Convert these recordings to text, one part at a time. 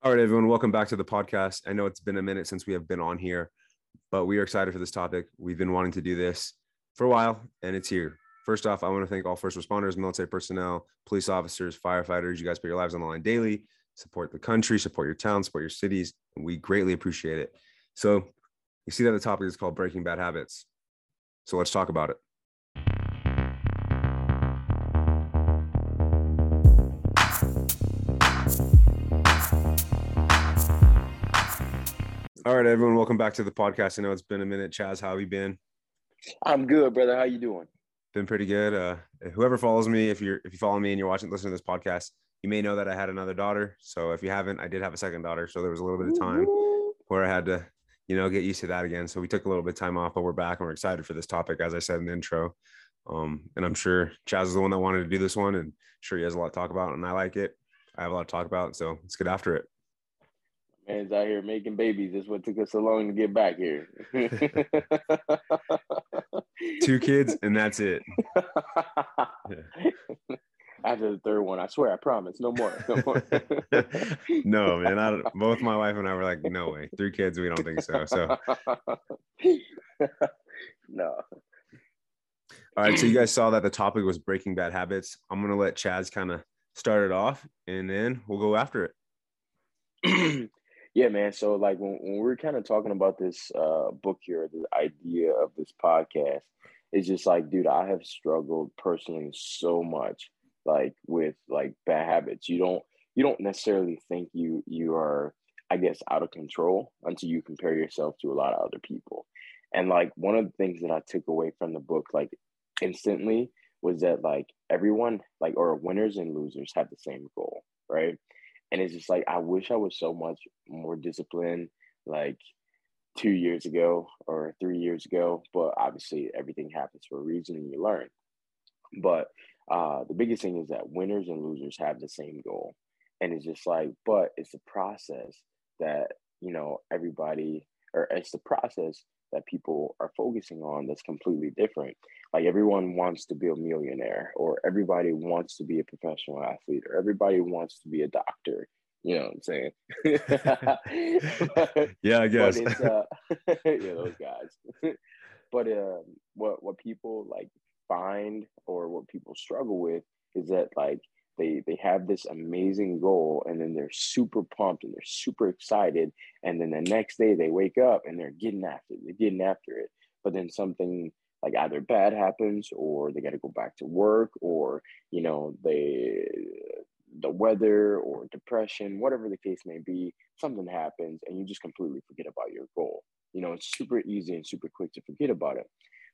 All right, everyone, welcome back to the podcast. I know it's been a minute since we have been on here, but we are excited for this topic. We've been wanting to do this for a while, and it's here. First off, I want to thank all first responders, military personnel, police officers, firefighters. You guys put your lives on the line daily, support the country, support your town, support your cities, and we greatly appreciate it. So, you see that the topic is called Breaking Bad Habits. So, let's talk about it. All right, everyone, welcome back to the podcast. I know it's been a minute. Chaz, how have you been? I'm good, brother. How you doing? Been pretty good. Uh, whoever follows me, if you're if you follow me and you're watching, listening to this podcast, you may know that I had another daughter. So if you haven't, I did have a second daughter. So there was a little bit of time where I had to, you know, get used to that again. So we took a little bit of time off, but we're back and we're excited for this topic, as I said in the intro. Um, and I'm sure Chaz is the one that wanted to do this one, and sure he has a lot to talk about, and I like it. I have a lot to talk about, so let's get after it man's out here making babies. That's what took us so long to get back here. Two kids, and that's it. After the third one, I swear, I promise, no more, no more. no, man. I, both my wife and I were like, no way, three kids. We don't think so. So, no. All right. So you guys saw that the topic was breaking bad habits. I'm gonna let Chaz kind of start it off, and then we'll go after it. Yeah, man. So like when, when we're kind of talking about this uh, book here, the idea of this podcast, it's just like, dude, I have struggled personally so much, like with like bad habits. You don't you don't necessarily think you you are, I guess, out of control until you compare yourself to a lot of other people. And like one of the things that I took away from the book, like instantly, was that like everyone, like or winners and losers have the same goal, right? And it's just like I wish I was so much more disciplined like two years ago or three years ago. But obviously, everything happens for a reason, and you learn. But uh, the biggest thing is that winners and losers have the same goal, and it's just like, but it's the process that you know everybody, or it's the process that people are focusing on that's completely different. Like everyone wants to be a millionaire, or everybody wants to be a professional athlete, or everybody wants to be a doctor. You know what I'm saying? yeah, I guess. Uh, yeah, those guys. but uh, what what people like find or what people struggle with is that like they they have this amazing goal and then they're super pumped and they're super excited and then the next day they wake up and they're getting after it they're getting after it. But then something like either bad happens or they got to go back to work or you know they the weather or depression whatever the case may be something happens and you just completely forget about your goal. You know it's super easy and super quick to forget about it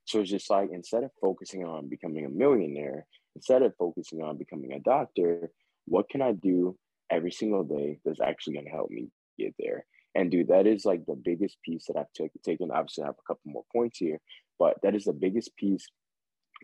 so it's just like instead of focusing on becoming a millionaire, instead of focusing on becoming a doctor, what can I do every single day that's actually going to help me get there? And dude, that is like the biggest piece that I've t- taken. Obviously, I have a couple more points here, but that is the biggest piece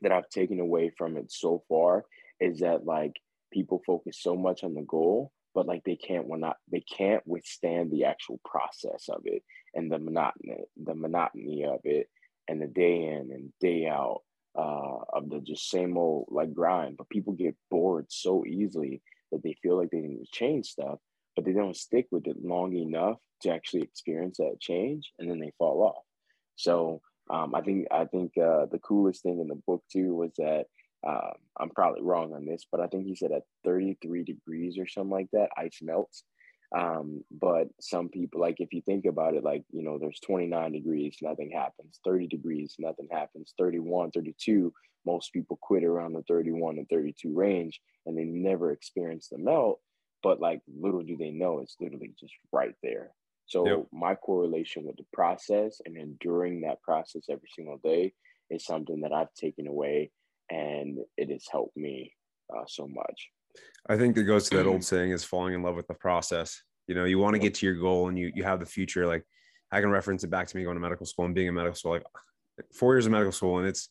that I've taken away from it so far is that like people focus so much on the goal, but like they can't when not they can't withstand the actual process of it and the monotony the monotony of it and the day in and day out uh, of the just same old like grind. But people get bored so easily that they feel like they need to change stuff, but they don't stick with it long enough to actually experience that change, and then they fall off. So um, I think I think uh, the coolest thing in the book too was that uh, I'm probably wrong on this, but I think he said at 33 degrees or something like that, ice melts. Um, but some people, like if you think about it, like, you know, there's 29 degrees, nothing happens, 30 degrees, nothing happens, 31, 32, most people quit around the 31 and 32 range and they never experience the melt. But like little do they know, it's literally just right there. So yep. my correlation with the process and enduring that process every single day is something that I've taken away and it has helped me uh, so much. I think it goes to that old mm. saying is falling in love with the process. You know, you want to get to your goal and you you have the future. Like I can reference it back to me going to medical school and being in medical school, like four years of medical school, and it's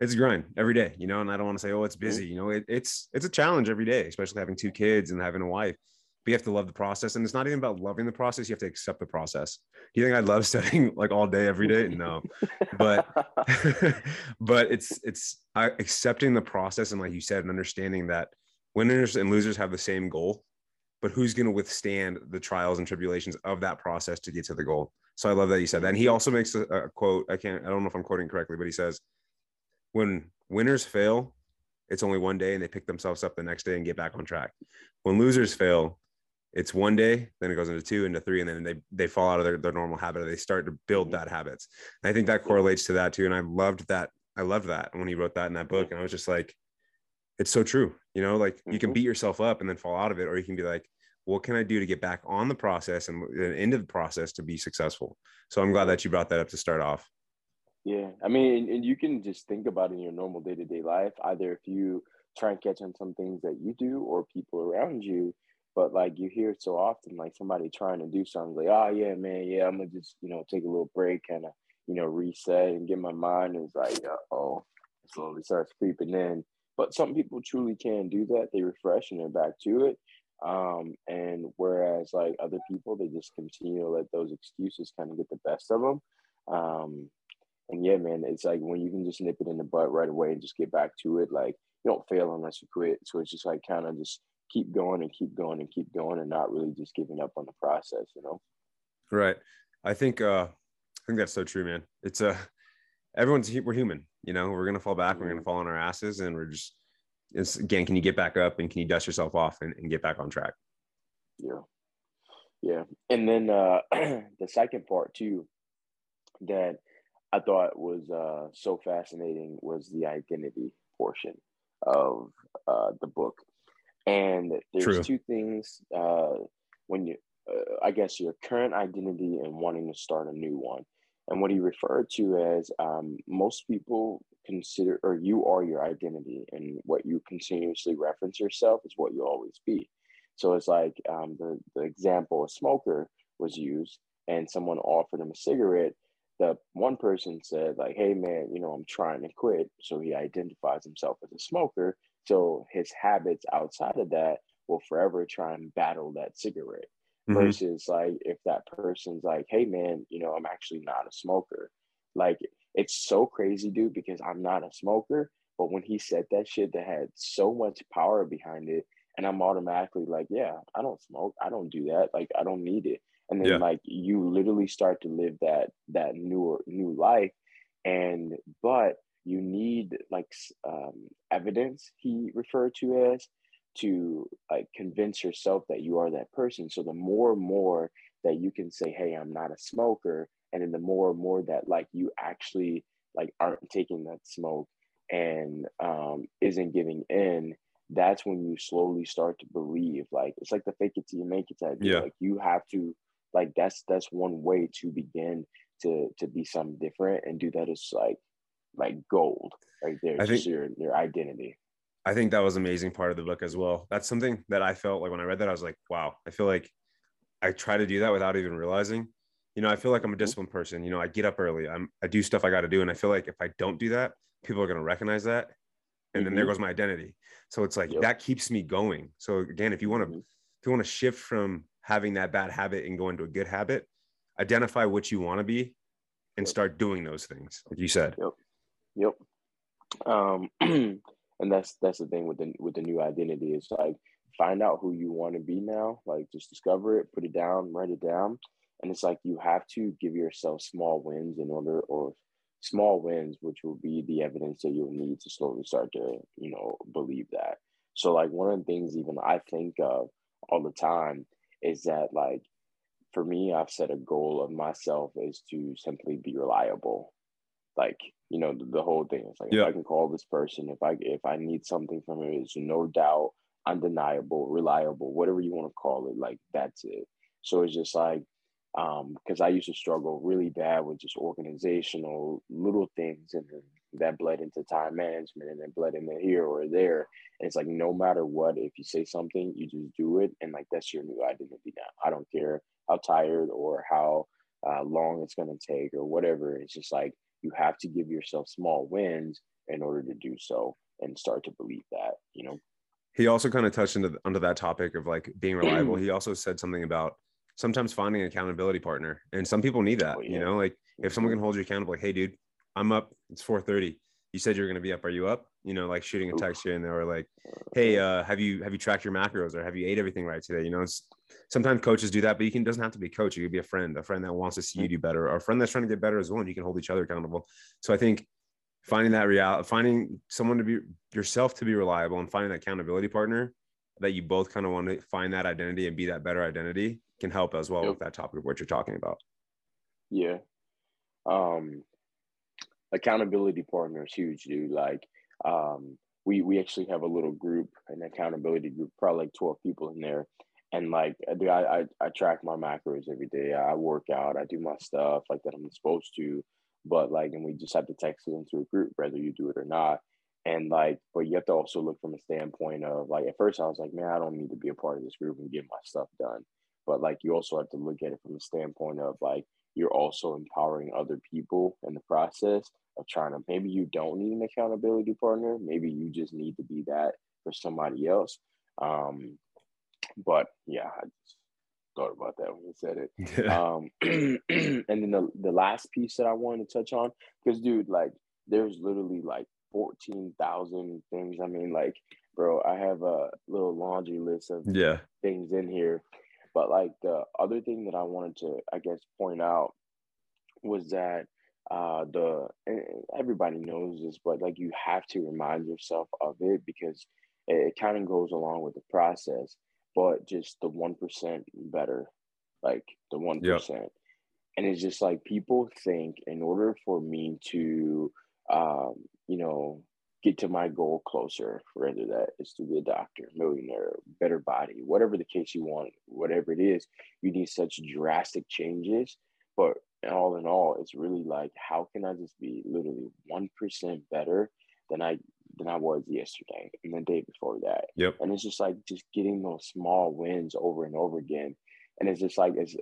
it's a grind every day, you know. And I don't want to say, oh, it's busy. You know, it, it's it's a challenge every day, especially having two kids and having a wife. But you have to love the process, and it's not even about loving the process. You have to accept the process. Do you think I love studying like all day every day? No, but but it's it's accepting the process and like you said, and understanding that winners and losers have the same goal but who's going to withstand the trials and tribulations of that process to get to the goal? So I love that you said that. And he also makes a, a quote. I can't. I don't know if I'm quoting correctly, but he says, "When winners fail, it's only one day, and they pick themselves up the next day and get back on track. When losers fail, it's one day, then it goes into two, into three, and then they they fall out of their, their normal habit. They start to build bad habits. And I think that correlates to that too. And I loved that. I loved that when he wrote that in that book. And I was just like, it's so true. You know, like you can Mhm. beat yourself up and then fall out of it, or you can be like, what can I do to get back on the process and and into the process to be successful? So I'm glad that you brought that up to start off. Yeah, I mean, and, and you can just think about it in your normal day to day life. Either if you try and catch on some things that you do or people around you, but like you hear it so often, like somebody trying to do something, like, oh yeah, man, yeah, I'm gonna just you know take a little break, kind of you know reset and get my mind. Is like, oh, slowly starts creeping in. But some people truly can do that. They refresh and they're back to it. Um, and whereas like other people, they just continue to let those excuses kind of get the best of them. Um, and yeah, man, it's like when you can just nip it in the butt right away and just get back to it. Like you don't fail unless you quit. So it's just like kind of just keep going and keep going and keep going and not really just giving up on the process, you know? Right. I think uh I think that's so true, man. It's uh everyone's we're human, you know, we're gonna fall back, we're gonna fall on our asses, and we're just it's again, can you get back up and can you dust yourself off and, and get back on track? Yeah. Yeah. And then uh the second part too that I thought was uh so fascinating was the identity portion of uh the book. And there's True. two things uh when you uh, I guess your current identity and wanting to start a new one. And what he referred to as um, most people consider, or you are your identity, and what you continuously reference yourself is what you always be. So it's like um, the, the example, a smoker was used, and someone offered him a cigarette. The one person said, like, hey, man, you know, I'm trying to quit. So he identifies himself as a smoker. So his habits outside of that will forever try and battle that cigarette Mhm. versus like if that person's like hey man you know i'm actually not a smoker like it's so crazy dude because i'm not a smoker but when he said that shit that had so much power behind it and i'm automatically like yeah i don't smoke i don't do that like i don't need it and then Yeah. like you literally start to live that that newer new life and but you need like um, evidence he referred to as to like convince yourself that you are that person so the more and more that you can say hey i'm not a smoker and then the more and more that like you actually like aren't taking that smoke and um isn't giving in that's when you slowly start to believe like it's like the fake it till you make it type. Yeah. like you have to like that's that's one way to begin to to be something different and do that is like like gold right there I think- your your identity I think that was an amazing part of the book as well. That's something that I felt like when I read that, I was like, wow, I feel like I try to do that without even realizing. You know, I feel like I'm a disciplined person. You know, I get up early. I'm I do stuff I got to do, and I feel like if I don't do that, people are going to recognize that, and then there Mhm. goes my identity. So it's like Yep. that keeps me going. So again, if you want to Mhm. if you want to shift from having that bad habit and go into a good habit, identify what you want to be, and Yep. start doing those things, like you said. Yep. Um, and that's that's the thing with the with the new identity is like find out who you want to be now. Like just discover it, put it down, write it down, and it's like you have to give yourself small wins in order or small wins, which will be the evidence that you'll need to slowly start to you know believe that. So like one of the things even I think of all the time is that like for me, I've set a goal of myself is to simply be reliable like you know the, the whole thing. It's like Yeah. if i can call this person if i if i need something from him it's no doubt undeniable reliable whatever you want to call it like that's it. So it's just like um because i used to struggle really bad with just organizational little things and that bled into time management and then bled into here or there. And it's like no matter what if you say something you just do it and like that's your new identity now. I don't care how tired or how uh, long it's going to take or whatever it's just like you have to give yourself small wins in order to do so and start to believe that you know he also kind of touched into under that topic of like being reliable. he also said something about sometimes finding an accountability partner, and some people need that. Oh, You know, like if someone can hold you accountable, like, hey, dude, I'm up. It's 4:30. you said you're going to be up. Are you up? You know, like shooting a text here and there, or like, hey, uh, have you have you tracked your macros, or have you ate everything right today? You know, sometimes coaches do that, but you can doesn't have to be a coach. You could be a friend, a friend that wants to see you do better, or a friend that's trying to get better as well, and you can hold each other accountable. So I think finding that reality, finding someone to be yourself to be reliable, and finding that accountability partner that you both kind of want to find that identity and be that better identity can help as well yep. with that topic of what you're talking about. Yeah. Um, accountability partner is huge, dude. Like, um, we we actually have a little group, an accountability group, probably like twelve people in there, and like, dude, I I, I track my macros every day. I work out, I do my stuff like that I'm supposed to, but like, and we just have to text it into a group, whether you do it or not. And like, but you have to also look from a standpoint of like, at first I was like, man, I don't need to be a part of this group and get my stuff done. But like, you also have to look at it from a standpoint of like, you're also empowering other people in the process of trying to maybe you don't need an accountability partner maybe you just need to be that for somebody else um but yeah i just thought about that when you said it. Um and then the, the last piece that i wanted to touch on because dude like there's literally like 14,000 things. I mean like bro i have a little laundry list of yeah. things in here. But like the other thing that i wanted to i guess point out was that uh, the everybody knows this, but like you have to remind yourself of it because it kind of goes along with the process. But just the one percent better, like the one yep. and it's just like people think in order for me to, um, you know, get to my goal closer, whether that is to be a doctor, millionaire, better body, whatever the case you want, whatever it is, you need such drastic changes. But all in all, it's really like, how can I just be literally one percent better than I than I was yesterday and the day before that? Yep. And it's just like just getting those small wins over and over again. And it's just like as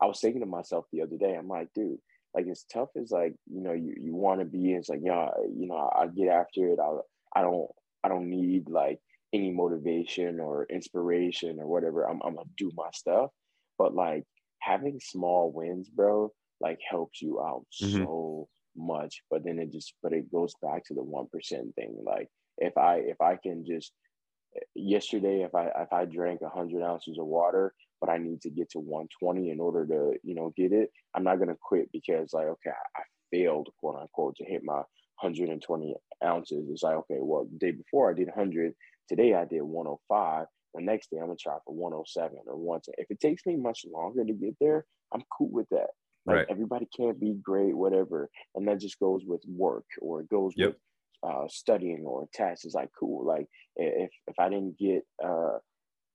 I was thinking to myself the other day, I'm like, dude, like as tough as like you know you, you want to be, it's like yeah, you know I get after it. I I don't I don't need like any motivation or inspiration or whatever. I'm I'm gonna do my stuff. But like having small wins, bro, like helps you out mm-hmm. so much but then it just but it goes back to the 1% thing. Like if i if i can just yesterday if i if i drank 100 ounces of water but i need to get to 120 in order to you know get it i'm not to quit because like okay I, I failed quote unquote to hit my 120 ounces. It's like okay well the day before i did 100 today i did 105 the next day i'm gonna try for 107 or 110 if it takes me much longer to get there i'm cool with that like right. everybody can't be great, whatever. And that just goes with work or it goes yep. with uh, studying or tests. It's like cool. Like if if I didn't get uh,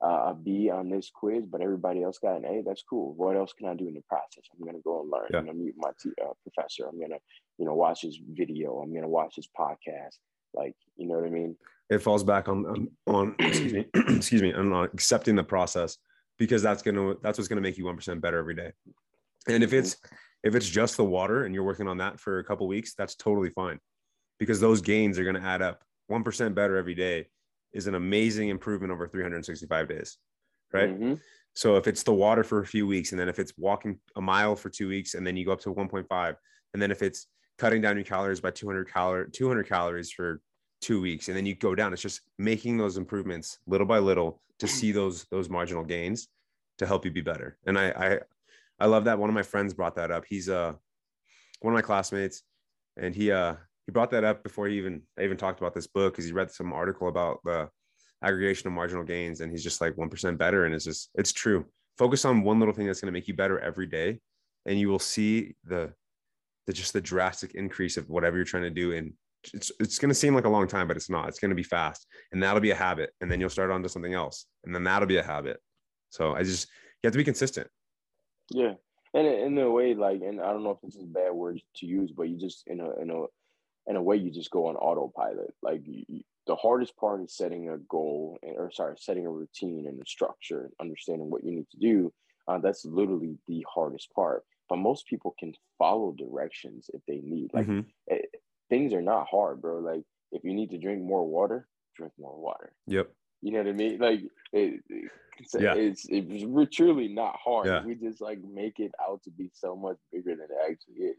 a B on this quiz, but everybody else got an A, that's cool. What else can I do in the process? I'm gonna go and learn. Yeah. I'm gonna meet my t- uh, professor. I'm gonna you know watch his video. I'm gonna watch his podcast. Like you know what I mean. It falls back on on, on excuse me excuse me on accepting the process because that's gonna that's what's gonna make you one percent better every day. And if it's if it's just the water and you're working on that for a couple weeks, that's totally fine because those gains are going to add up. 1% better every day is an amazing improvement over 365 days, right? Mm-hmm. So if it's the water for a few weeks and then if it's walking a mile for 2 weeks and then you go up to 1.5 and then if it's cutting down your calories by 200 cal 200 calories for 2 weeks and then you go down it's just making those improvements little by little to see those those marginal gains to help you be better. And I I I love that. One of my friends brought that up. He's uh one of my classmates, and he uh he brought that up before he even I even talked about this book because he read some article about the aggregation of marginal gains, and he's just like one percent better, and it's just it's true. Focus on one little thing that's going to make you better every day, and you will see the the just the drastic increase of whatever you're trying to do and it's it's going to seem like a long time but it's not it's going to be fast and that'll be a habit and then you'll start on to something else and then that'll be a habit so i just you have to be consistent yeah, and in a way, like, and I don't know if this is bad words to use, but you just in a in a in a way you just go on autopilot. Like you, the hardest part is setting a goal, or sorry, setting a routine and a structure, and understanding what you need to do. Uh, that's literally the hardest part. But most people can follow directions if they need. Like mm-hmm. it, eh, things are not hard, bro. Like if you need to drink more water, drink more water. Yep. You know what I mean? Like it, it's, yeah. it's it's truly not hard. Yeah. We just like make it out to be so much bigger than it actually is.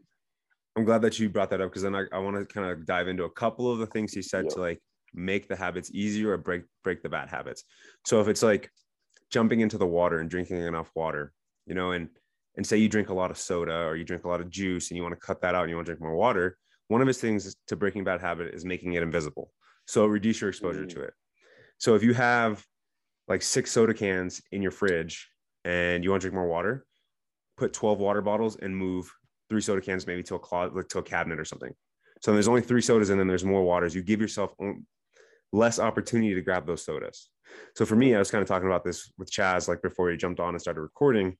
I'm glad that you brought that up because then I, I want to kind of dive into a couple of the things he said to like make the habits easier or break break the bad habits. So if it's like jumping into the water and drinking enough water, you know, and and say you drink a lot of soda or you drink a lot of juice and you want to cut that out and you want to drink more water, one of his things to breaking bad habit is making it invisible. So reduce your exposure mm-hmm. to it. So if you have like six soda cans in your fridge and you want to drink more water, put 12 water bottles and move three soda cans maybe to a closet, like to a cabinet or something. So there's only three sodas and then there's more waters. You give yourself less opportunity to grab those sodas. So for me, I was kind of talking about this with Chaz, like before he jumped on and started recording,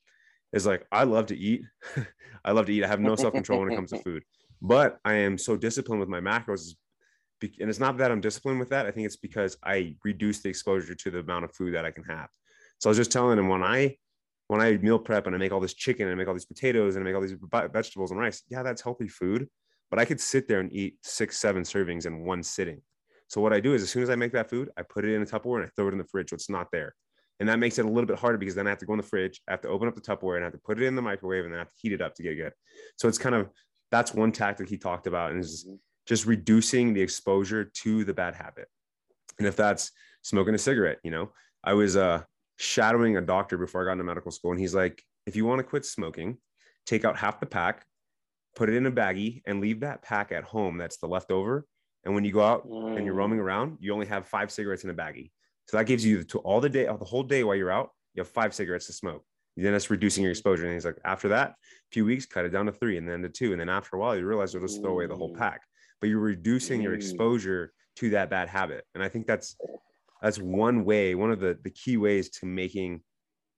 is like, I love to eat. I love to eat. I have no self-control when it comes to food, but I am so disciplined with my macros. And it's not that I'm disciplined with that. I think it's because I reduce the exposure to the amount of food that I can have. So I was just telling him when I when I meal prep and I make all this chicken and I make all these potatoes and I make all these vegetables and rice, yeah, that's healthy food. But I could sit there and eat six, seven servings in one sitting. So what I do is as soon as I make that food, I put it in a Tupperware and I throw it in the fridge. So it's not there. And that makes it a little bit harder because then I have to go in the fridge, I have to open up the Tupperware and I have to put it in the microwave and then I have to heat it up to get good. So it's kind of that's one tactic he talked about and is mm-hmm. Just reducing the exposure to the bad habit. And if that's smoking a cigarette, you know, I was uh shadowing a doctor before I got into medical school. And he's like, if you want to quit smoking, take out half the pack, put it in a baggie, and leave that pack at home. That's the leftover. And when you go out mm. and you're roaming mm. around, you only have five cigarettes in a baggie. So that gives you to all the day, the whole day while you're out, you have five cigarettes to smoke. Then that's reducing your exposure. And he's like, after that, a few weeks, cut it down to three and then to two. And then after a while, you realize you'll just throw away the whole mm. pack. But you're reducing your exposure to that bad habit. And I think that's that's one way, one of the, the key ways to making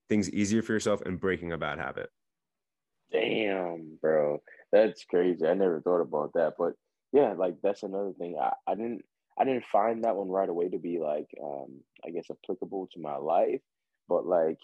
things easier for yourself and breaking a bad habit. Damn, bro. That's crazy. I never thought about that. But yeah, like that's another thing. I, I didn't I didn't find that one right away to be like um I guess applicable to my life. But like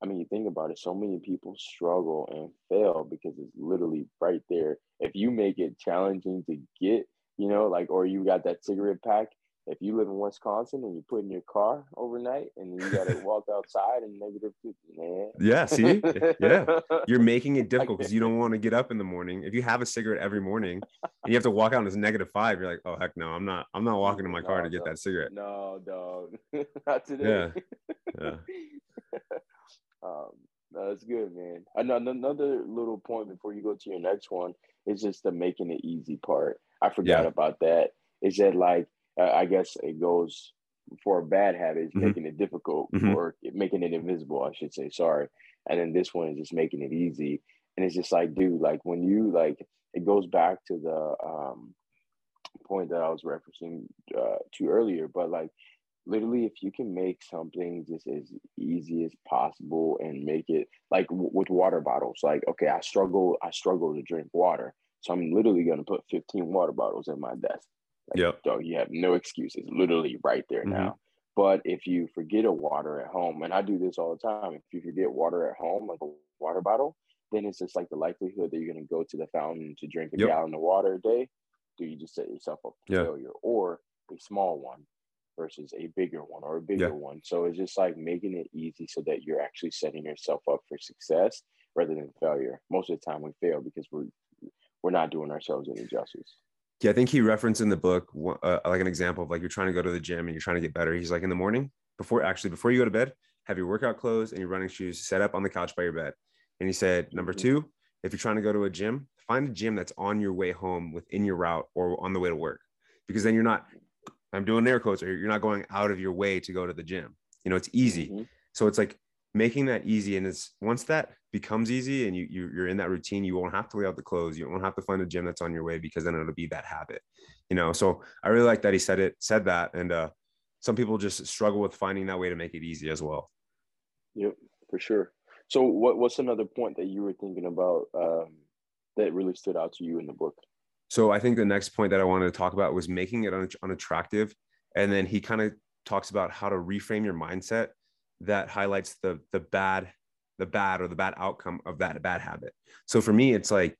I mean you think about it, so many people struggle and fail because it's literally right there. If you make it challenging to get, you know, like or you got that cigarette pack if you live in Wisconsin and you put in your car overnight and you got to walk outside and negative 50, man. Yeah, see? yeah. You're making it difficult because you don't want to get up in the morning. If you have a cigarette every morning and you have to walk out and it's negative five, you're like, oh heck no, I'm not I'm not walking to my car no, to get that cigarette. No, dog. not today. Yeah. Yeah. um, that's good, man. Another little point before you go to your next one is just the making it easy part. I forgot yeah. about that. Is that like uh, I guess it goes for a bad habit, mm-hmm. making it difficult mm-hmm. or making it invisible, I should say. Sorry. And then this one is just making it easy. And it's just like, dude, like when you like, it goes back to the um, point that I was referencing uh, to earlier, but like literally if you can make something just as easy as possible and make it like w- with water bottles like okay i struggle i struggle to drink water so i'm literally going to put 15 water bottles in my desk like, yep. dog, you have no excuses, literally right there mm-hmm. now. But if you forget a water at home, and I do this all the time, if you forget water at home, like a water bottle, then it's just like the likelihood that you're going to go to the fountain to drink a yep. gallon of water a day. Do you just set yourself up for yeah. failure or a small one versus a bigger one or a bigger yeah. one? So it's just like making it easy so that you're actually setting yourself up for success rather than failure. Most of the time we fail because we're we're not doing ourselves any justice. Yeah, I think he referenced in the book uh, like an example of like you're trying to go to the gym and you're trying to get better. He's like in the morning before actually before you go to bed, have your workout clothes and your running shoes set up on the couch by your bed. And he said, number mm-hmm. two, if you're trying to go to a gym, find a gym that's on your way home within your route or on the way to work, because then you're not. I'm doing air quotes, or you're not going out of your way to go to the gym. You know, it's easy. Mm-hmm. So it's like making that easy and it's once that becomes easy and you, you you're in that routine you won't have to lay out the clothes you won't have to find a gym that's on your way because then it'll be that habit you know so i really like that he said it said that and uh some people just struggle with finding that way to make it easy as well yep for sure so what what's another point that you were thinking about um that really stood out to you in the book so i think the next point that i wanted to talk about was making it un- unattractive. And then he kind of talks about how to reframe your mindset that highlights the the bad the bad or the bad outcome of that bad habit. So for me it's like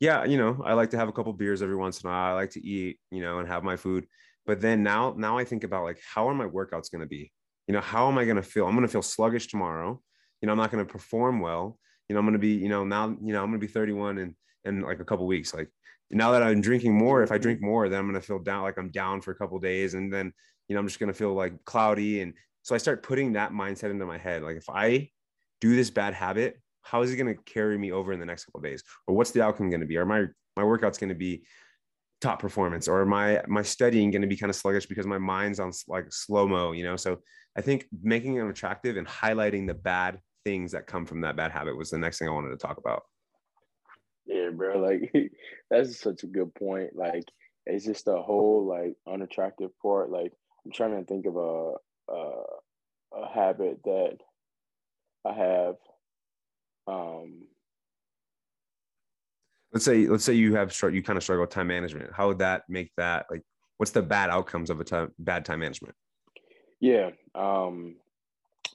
yeah you know i like to have a couple beers every once in a while. I like to eat you know and have my food. But then now now i think about like how are my workouts going to be? You know how am i going to feel? I'm going to feel sluggish tomorrow. You know i'm not going to perform well. You know i'm going to be you know now you know i'm going to be 31 and in like a couple weeks. Like now that I'm drinking more, if I drink more, then I'm gonna feel down like I'm down for a couple days, and then you know I'm just gonna feel like cloudy. And so I start putting that mindset into my head. Like if I do this bad habit, how is it gonna carry me over in the next couple days, or what's the outcome gonna be? Are my my workout's gonna be top performance or my my studying going to be kind of sluggish because my mind's on like slow mo you know so i think making it attractive and highlighting the bad things that come from that bad habit was the next thing i wanted to talk about yeah bro like that's such a good point like it's just a whole like unattractive part like i'm trying to think of a a, a habit that i have um let's say let's say you have you kind of struggle with time management. How would that make that like what's the bad outcomes of a time bad time management? Yeah um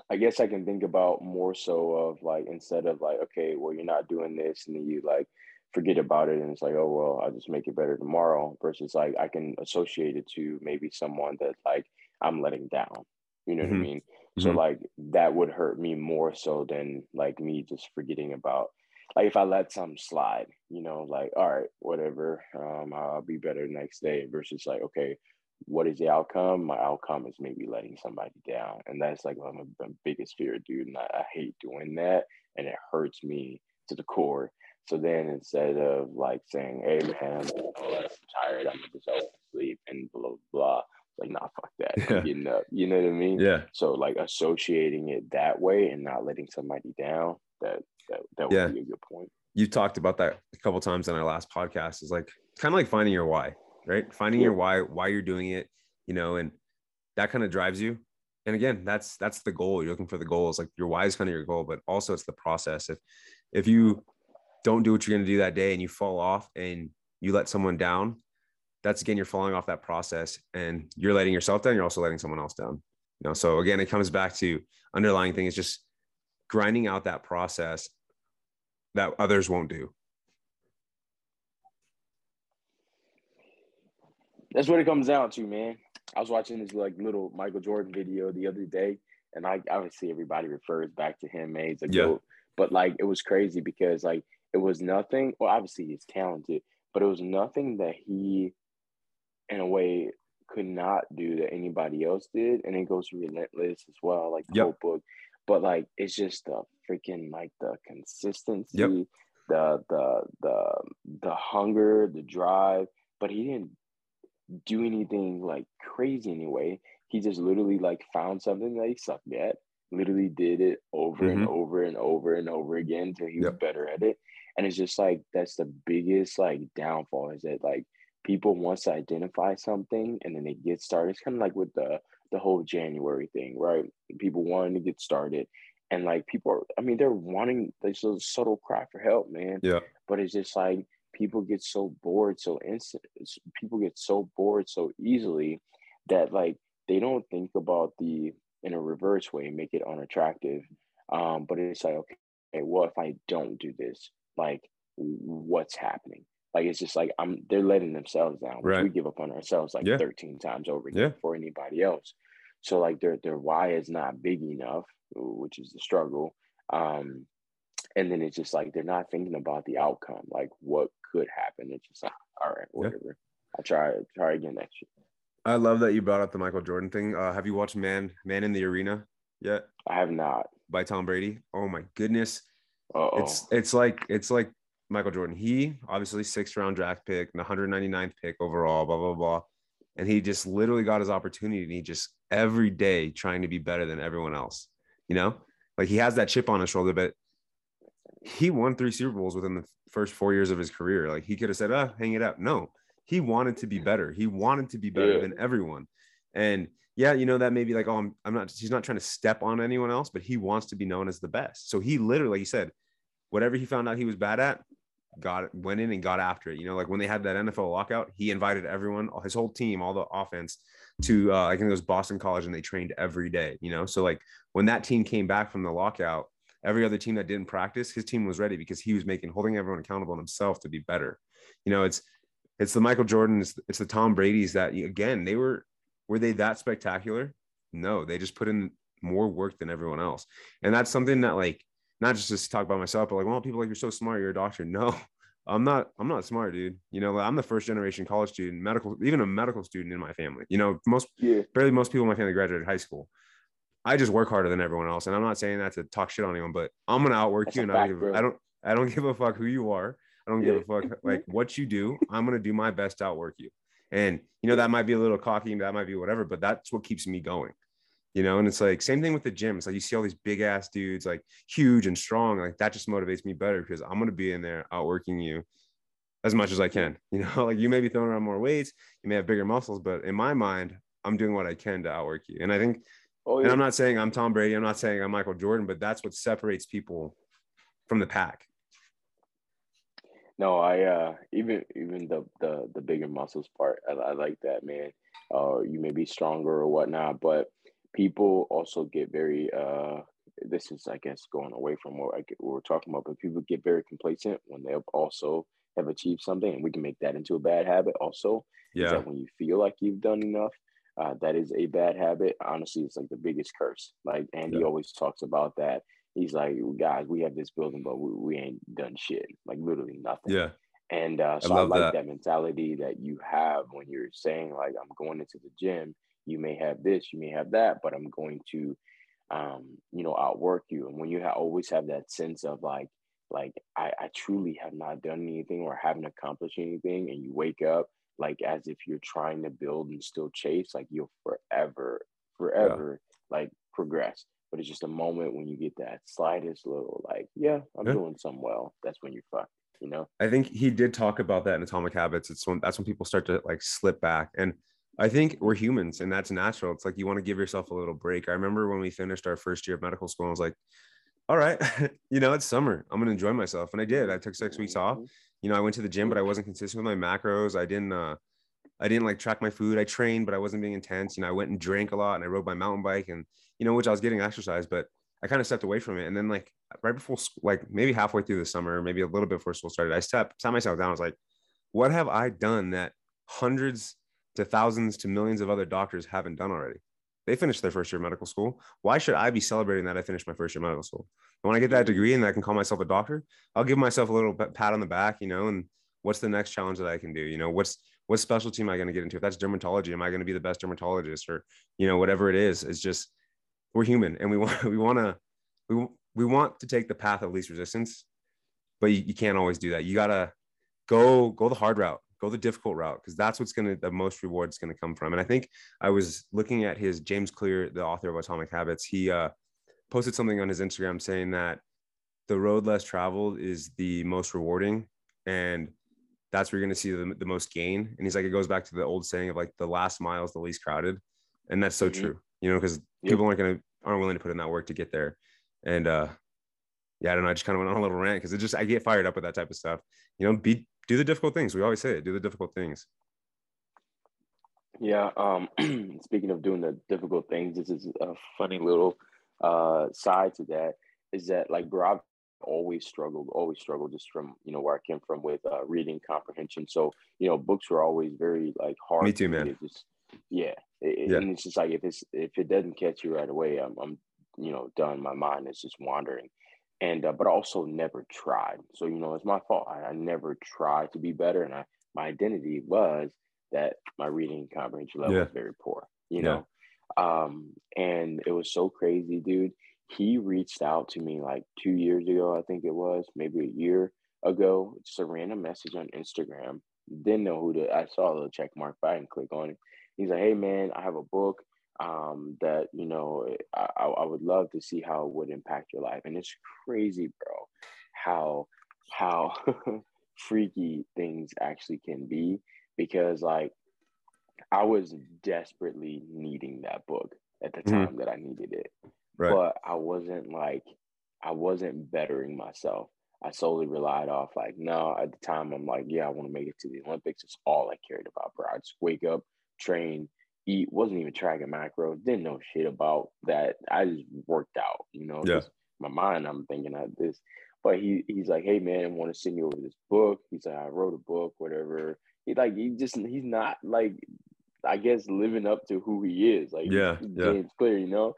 i guess i can think about more so of like instead of like okay well you're not doing this and then you like forget about it and it's like oh well i'll just make it better tomorrow versus like i can associate it to maybe someone that like i'm letting down you know mm-hmm. what i mm-hmm. mean mm-hmm. so like that would hurt me more so than like me just forgetting about like if I let some slide, you know, like all right, whatever, um, I'll be better next day. Versus like, okay, what is the outcome? My outcome is maybe letting somebody down, and that's like of the biggest fear, dude. And I, I hate doing that, and it hurts me to the core. So then instead of like saying, "Hey man, I'm tired, I'm just go to sleep," and blah blah blah, like nah, fuck that, yeah. getting up. You know what I mean? Yeah. So like associating it that way and not letting somebody down, that that, that would yeah. be a good point. You talked about that a couple times in our last podcast. Is like kind of like finding your why, right? Finding your why, why you're doing it, you know, and that kind of drives you. And again, that's that's the goal. You're looking for the goals. Like your why is kind of your goal, but also it's the process. If if you don't do what you're going to do that day and you fall off and you let someone down, that's again you're falling off that process and you're letting yourself down. You're also letting someone else down. You know, so again, it comes back to underlying thing is just grinding out that process that others won't do. That's what it comes down to, man. I was watching this like little Michael Jordan video the other day, and I obviously everybody refers back to him, man. He's a yeah. goat. But like it was crazy because like it was nothing. Well, obviously he's talented, but it was nothing that he, in a way, could not do that anybody else did. And it goes relentless as well, like the yep. whole book but like it's just the freaking like the consistency, yep. the the the the hunger, the drive. But he didn't do anything like crazy anyway. He just literally like found something that he sucked at, literally did it over mm-hmm. and over and over and over again until he yep. was better at it. And it's just like that's the biggest like downfall is that like people wants to identify something and then they get started. It's kind of like with the the whole January thing, right? People wanting to get started. And like people are, I mean, they're wanting this little subtle cry for help, man. Yeah. But it's just like people get so bored so instant. People get so bored so easily that like they don't think about the in a reverse way, make it unattractive. Um, but it's like, okay, well, if I don't do this, like what's happening? Like it's just like I'm they're letting themselves down. Right. We give up on ourselves like yeah. 13 times over again yeah. for anybody else. So like their their why is not big enough, which is the struggle. Um, and then it's just like they're not thinking about the outcome, like what could happen. It's just like, all right, whatever. Yeah. I'll try try again next year. I love that you brought up the Michael Jordan thing. Uh, have you watched Man Man in the Arena yet? I have not. By Tom Brady. Oh my goodness. Uh-oh. It's it's like it's like Michael Jordan. He obviously sixth round draft pick, the 199th pick overall, blah, blah, blah. And he just literally got his opportunity and he just every day trying to be better than everyone else. You know, like he has that chip on his shoulder, but he won three Super Bowls within the first four years of his career. Like he could have said, ah, hang it up. No, he wanted to be better. He wanted to be better yeah. than everyone. And yeah, you know, that may be like, oh, I'm, I'm not, he's not trying to step on anyone else, but he wants to be known as the best. So he literally, like he said, whatever he found out he was bad at, got went in and got after it. You know, like when they had that NFL lockout, he invited everyone, his whole team, all the offense to uh, I think it was Boston College, and they trained every day. You know, so like when that team came back from the lockout, every other team that didn't practice, his team was ready because he was making holding everyone accountable and himself to be better. You know, it's it's the Michael Jordans, it's the Tom Brady's that again they were were they that spectacular? No, they just put in more work than everyone else, and that's something that like not just to talk about myself, but like, well, people like you're so smart, you're a doctor. No, I'm not I'm not smart, dude. You know, I'm the first generation college student, medical, even a medical student in my family. You know, most yeah. barely most people in my family graduated high school. I just work harder than everyone else, and I'm not saying that to talk shit on anyone, but I'm gonna outwork That's you, and fact, I, don't give, I don't I don't give a fuck who you are. I don't give a fuck like what you do. I'm gonna do my best to outwork you. And you know that might be a little cocky, that might be whatever, but that's what keeps me going. You know, and it's like same thing with the gym. It's like you see all these big ass dudes, like huge and strong. Like that just motivates me better because I'm gonna be in there outworking you as much as I can. You know, like you may be throwing around more weights, you may have bigger muscles, but in my mind, I'm doing what I can to outwork you. And I think, oh, yeah. and I'm not saying I'm Tom Brady, I'm not saying I'm Michael Jordan, but that's what separates people from the pack. No, I uh even even the the the bigger muscles part, I, I like that, man. Uh, you may be stronger or whatnot, but people also get very uh this is I guess going away from what, I get, what we're talking about, but people get very complacent when they also have achieved something, and we can make that into a bad habit. Also, yeah, that when you feel like you've done enough, uh, that is a bad habit. Honestly, it's like the biggest curse. Like Andy yeah. always talks about that. He's like, guys, we have this building, but we, we ain't done shit. Like literally nothing. Yeah. And uh, so I, I like that. that mentality that you have when you're saying like, I'm going into the gym. You may have this, you may have that, but I'm going to, um, you know, outwork you. And when you ha- always have that sense of like, like I, I truly have not done anything or haven't accomplished anything, and you wake up like as if you're trying to build and still chase, like you'll forever, forever yeah. like progress. But it's just a moment when you get that slightest little like, yeah, I'm yeah. doing some well. That's when you're fucked. You know. I think he did talk about that in Atomic Habits. It's when that's when people start to like slip back and. I think we're humans and that's natural. It's like you want to give yourself a little break. I remember when we finished our first year of medical school, I was like, all right, you know, it's summer. I'm gonna enjoy myself. And I did. I took six weeks off. Mm-hmm. You know, I went to the gym, but I wasn't consistent with my macros. I didn't uh I didn't like track my food. I trained, but I wasn't being intense. You know, I went and drank a lot and I rode my mountain bike and you know, which I was getting exercise, but I kind of stepped away from it. And then like right before like maybe halfway through the summer, maybe a little bit before school started, I stepped sat myself down. I was like, what have I done that hundreds to thousands to millions of other doctors haven't done already? They finished their first year of medical school. Why should I be celebrating that I finished my first year of medical school? And when I get that degree and I can call myself a doctor, I'll give myself a little pat on the back, you know, and what's the next challenge that I can do? You know, what's what specialty am I going to get into? If that's dermatology, am I going to be the best dermatologist or, you know, whatever it is, it's just, we're human and we want, we want to, we, we want to take the path of least resistance, but you, you can't always do that. You got to go, go the hard route go the difficult route because that's what's going to the most rewards going to come from and i think i was looking at his james clear the author of atomic habits he uh, posted something on his instagram saying that the road less traveled is the most rewarding and that's where you're going to see the, the most gain and he's like it goes back to the old saying of like the last mile is the least crowded and that's so mm-hmm. true you know because yep. people aren't going to aren't willing to put in that work to get there and uh yeah i don't know i just kind of went on a little rant because it just i get fired up with that type of stuff you know be do the difficult things. We always say it, do the difficult things. Yeah. Um, speaking of doing the difficult things, this is a funny little uh, side to that is that like bro, I've always struggled, always struggled just from, you know, where I came from with uh, reading comprehension. So, you know, books were always very like hard. Me too, man. Just, yeah. It, yeah. And it's just like, if it's, if it doesn't catch you right away, I'm, I'm, you know, done. My mind is just wandering and uh, but also never tried. So you know, it's my fault. I, I, never tried to be better, and I my identity was that my reading comprehension level yeah. was very poor. You yeah. know, um, and it was so crazy, dude. He reached out to me like two years ago, I think it was, maybe a year ago. Just a random message on Instagram. Didn't know who to. I saw the check mark, but I didn't click on it. He's like, "Hey man, I have a book um, that you know I, I would love to see how it would impact your life and it's crazy bro how how freaky things actually can be because like i was desperately needing that book at the mm-hmm. time mm-hmm. that i needed it right. but i wasn't like i wasn't bettering myself i solely relied off like no at the time i'm like yeah i want to make it to the olympics it's all i cared about bro i just wake up train eat, wasn't even tracking macros, didn't know shit about that. I just worked out, you know. Yeah. My mind, I'm thinking of this. But he he's like, hey man, I want to send you over this book. He's like, I wrote a book, whatever. He like he just he's not like I guess living up to who he is. Like yeah, yeah. James Clear, you know.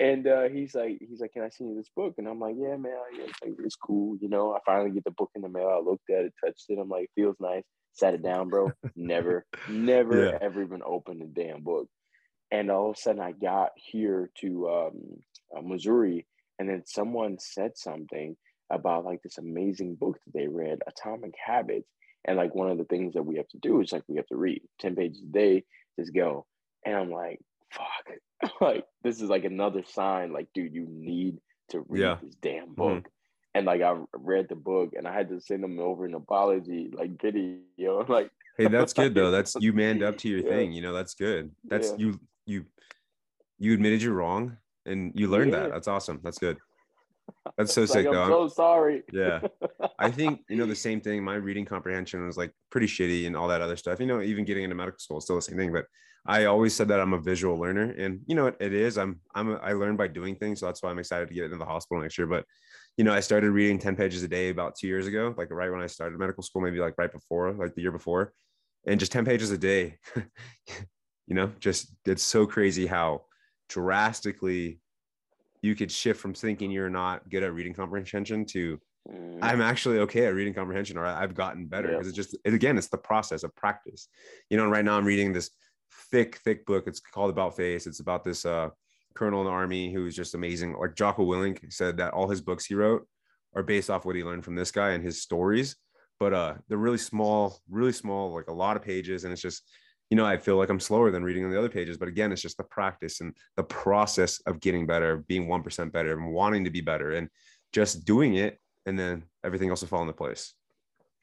And uh, he's like, he's like, can I see this book? And I'm like, yeah, man, yeah, it's, like, it's cool. You know, I finally get the book in the mail. I looked at it, touched it. I'm like, it feels nice. Sat it down, bro. never, never, yeah. ever even opened the damn book. And all of a sudden, I got here to um, uh, Missouri, and then someone said something about like this amazing book that they read, Atomic Habits. And like one of the things that we have to do is like we have to read 10 pages a day, just go. And I'm like, fuck, like this is like another sign, like, dude, you need to read yeah. this damn mm-hmm. book. Mm-hmm. And like I read the book and I had to send them over an apology, like video. Like, hey, that's good though. That's you manned up to your yeah. thing, you know, that's good. That's yeah. you you you admitted you're wrong and you learned that. That's awesome. That's good. That's so sick, like, though. I'm so sorry. yeah, I think you know the same thing. My reading comprehension was like pretty shitty and all that other stuff. You know, even getting into medical school is still the same thing. But I always said that I'm a visual learner, and you know it, it is. I'm I'm a, I learn by doing things, so that's why I'm excited to get into the hospital next year. But you know, I started reading ten pages a day about two years ago, like right when I started medical school, maybe like right before, like the year before, and just ten pages a day. you know, just it's so crazy how drastically you could shift from thinking you're not good at reading comprehension to mm. I'm actually okay at reading comprehension or I've gotten better because yeah. it's just it, again it's the process of practice. You know, right now I'm reading this thick thick book. It's called About Face. It's about this uh colonel in the army who is just amazing. Like Jocko Willink said that all his books he wrote are based off what he learned from this guy and his stories. But uh they're really small, really small, like a lot of pages and it's just you know, I feel like I'm slower than reading on the other pages. But again, it's just the practice and the process of getting better, being 1% better and wanting to be better and just doing it. And then everything else will fall into place.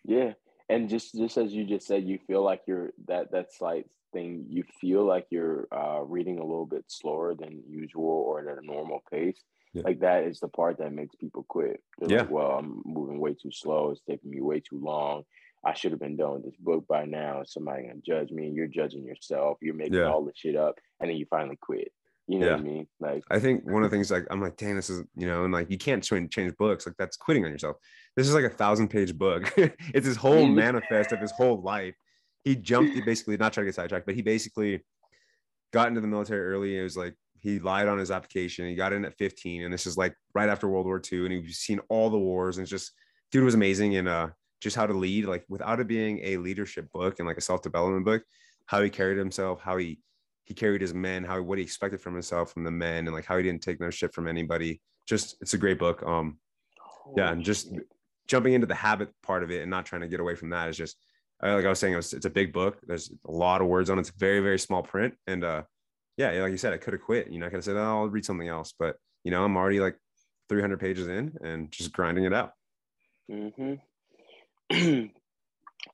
Yeah. And just, just as you just said, you feel like you're that, that's slight thing, you feel like you're uh, reading a little bit slower than usual or at a normal pace. Yeah. Like that is the part that makes people quit. They're yeah. Like, well, I'm moving way too slow. It's taking me way too long I should have been done with this book by now. Somebody gonna judge me. You're judging yourself. You're making yeah. all the shit up, and then you finally quit. You know yeah. what I mean? Like, I think one of the things like I'm like, dang, this is you know, and like you can't change, change books. Like that's quitting on yourself. This is like a thousand page book. it's his whole manifest of his whole life. He jumped. He basically not trying to get sidetracked, but he basically got into the military early. It was like he lied on his application. He got in at 15, and this is like right after World War II, and he's seen all the wars, and it's just dude was amazing. And uh, just how to lead, like without it being a leadership book and like a self development book, how he carried himself, how he he carried his men, how what he expected from himself from the men, and like how he didn't take no shit from anybody. Just it's a great book. Um, yeah, and just jumping into the habit part of it and not trying to get away from that is just like I was saying, it was, it's a big book. There's a lot of words on it. It's very very small print, and uh, yeah, like you said, I could have quit. You know, I could have said, oh, I'll read something else, but you know, I'm already like 300 pages in and just grinding it out. Mm-hmm.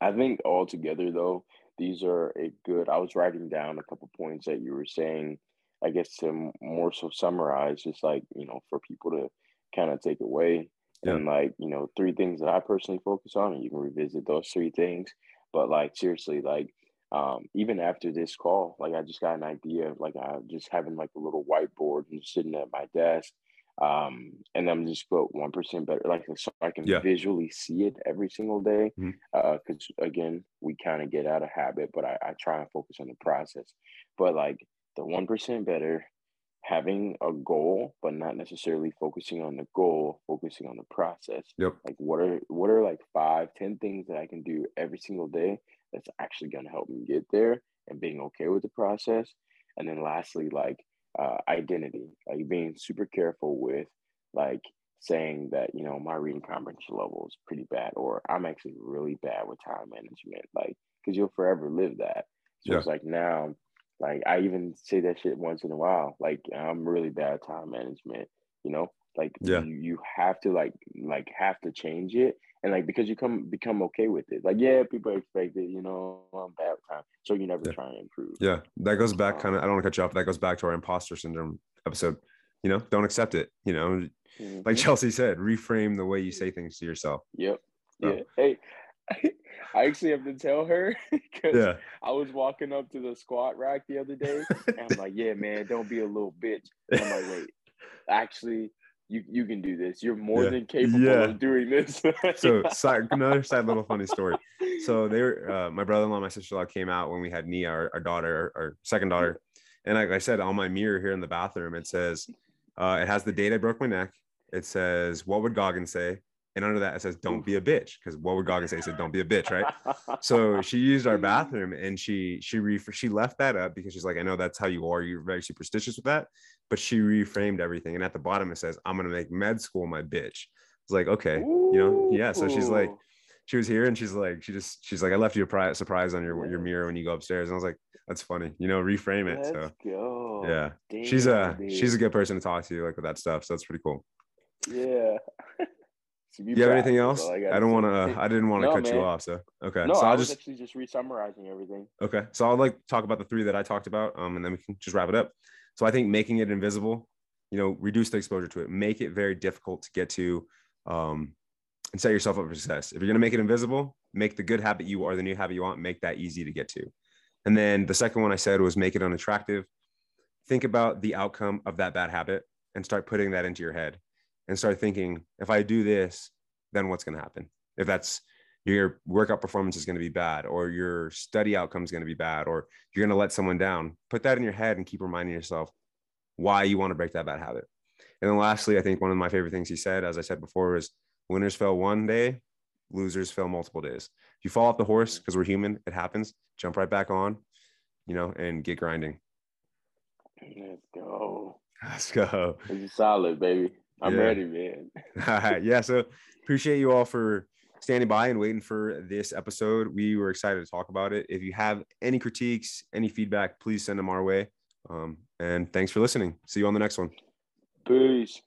I think altogether though, these are a good. I was writing down a couple points that you were saying. I guess to more so summarize, just like you know, for people to kind of take away yeah. and like you know, three things that I personally focus on, and you can revisit those three things. But like seriously, like um, even after this call, like I just got an idea of like I'm just having like a little whiteboard and sitting at my desk um, and I'm just put one percent better, like so I can yeah. visually see it every single day. Because mm-hmm. uh, again, we kind of get out of habit, but I, I try and focus on the process. But like the one percent better, having a goal, but not necessarily focusing on the goal, focusing on the process. Yep. Like what are what are like five, ten things that I can do every single day that's actually gonna help me get there and being okay with the process. And then lastly, like uh, identity, like being super careful with like saying that you know my reading comprehension level is pretty bad, or I'm actually really bad with time management, like because you'll forever live that. So yeah. it's like now, like I even say that shit once in a while, like I'm really bad at time management, you know, like yeah. you, you have to like like have to change it and like because you come become okay with it. Like yeah, people expect it, you know, I'm bad at time, so you never yeah. try and improve. Yeah, that goes back kind of. I don't want to cut you off. That goes back to our imposter syndrome episode. You know, don't accept it. You know, mm-hmm. like Chelsea said, reframe the way you say things to yourself. Yep. So. Yeah. Hey. I actually have to tell her because yeah. I was walking up to the squat rack the other day, and I'm like, "Yeah, man, don't be a little bitch." And I'm like, "Wait, actually, you you can do this. You're more yeah. than capable yeah. of doing this. so side, another side little funny story. So they were uh, my brother-in-law, my sister-in-law came out when we had Nia, our, our daughter, our, second daughter, and like I said, on my mirror here in the bathroom, it says, Uh, it has the date I broke my neck. It says, "What would Goggins say?" And under that, it says, "Don't be a bitch," because what would Gaga say? It said, "Don't be a bitch," right? so she used our mm-hmm. bathroom and she she re- she left that up because she's like, I know that's how you are. You're very superstitious with that, but she reframed everything. And at the bottom it says, I'm gonna make med school my bitch. It's like, okay, you know, yeah. So she's like, she was here and she's like, she just she's like, I left you a pri- surprise on your your mirror when you go upstairs. And I was like, that's funny, you know, reframe it. Let's so go. yeah, Damn, she's a dude. she's a good person to talk to like with that stuff. So that's pretty cool. yeah. Do you have anything else? all I, don't want to. I didn't want to No, cut you off. So okay. No, so I I'll was just actually just re-summarizing everything. Okay. So I'll like talk about the three that I talked about, um, and then we can just wrap it up. So I think making it invisible, you know, reduce the exposure to it, make it very difficult to get to, um, and set yourself up for success. If you're gonna make it invisible, make the good habit you are the new habit you want, make that easy to get to. And then the second one I said was make it unattractive. Think about the outcome of that bad habit and start putting that into your head and start thinking, if I do this, then what's gonna happen? If that's your workout performance is going to be bad or your study outcome is going to be bad or you're going to let someone down put that in your head and keep reminding yourself why you want to break that bad habit and then lastly i think one of my favorite things he said as i said before is winners fail one day losers fail multiple days if you fall off the horse because we're human it happens jump right back on you know and get grinding Let's go. let's go it's is solid, baby. I'm Yeah. ready, man. all right. yeah so appreciate you all for standing by and waiting for this episode we were excited to talk about it if you have any critiques any feedback please send them our way um, and thanks for listening see you on the next one Peace.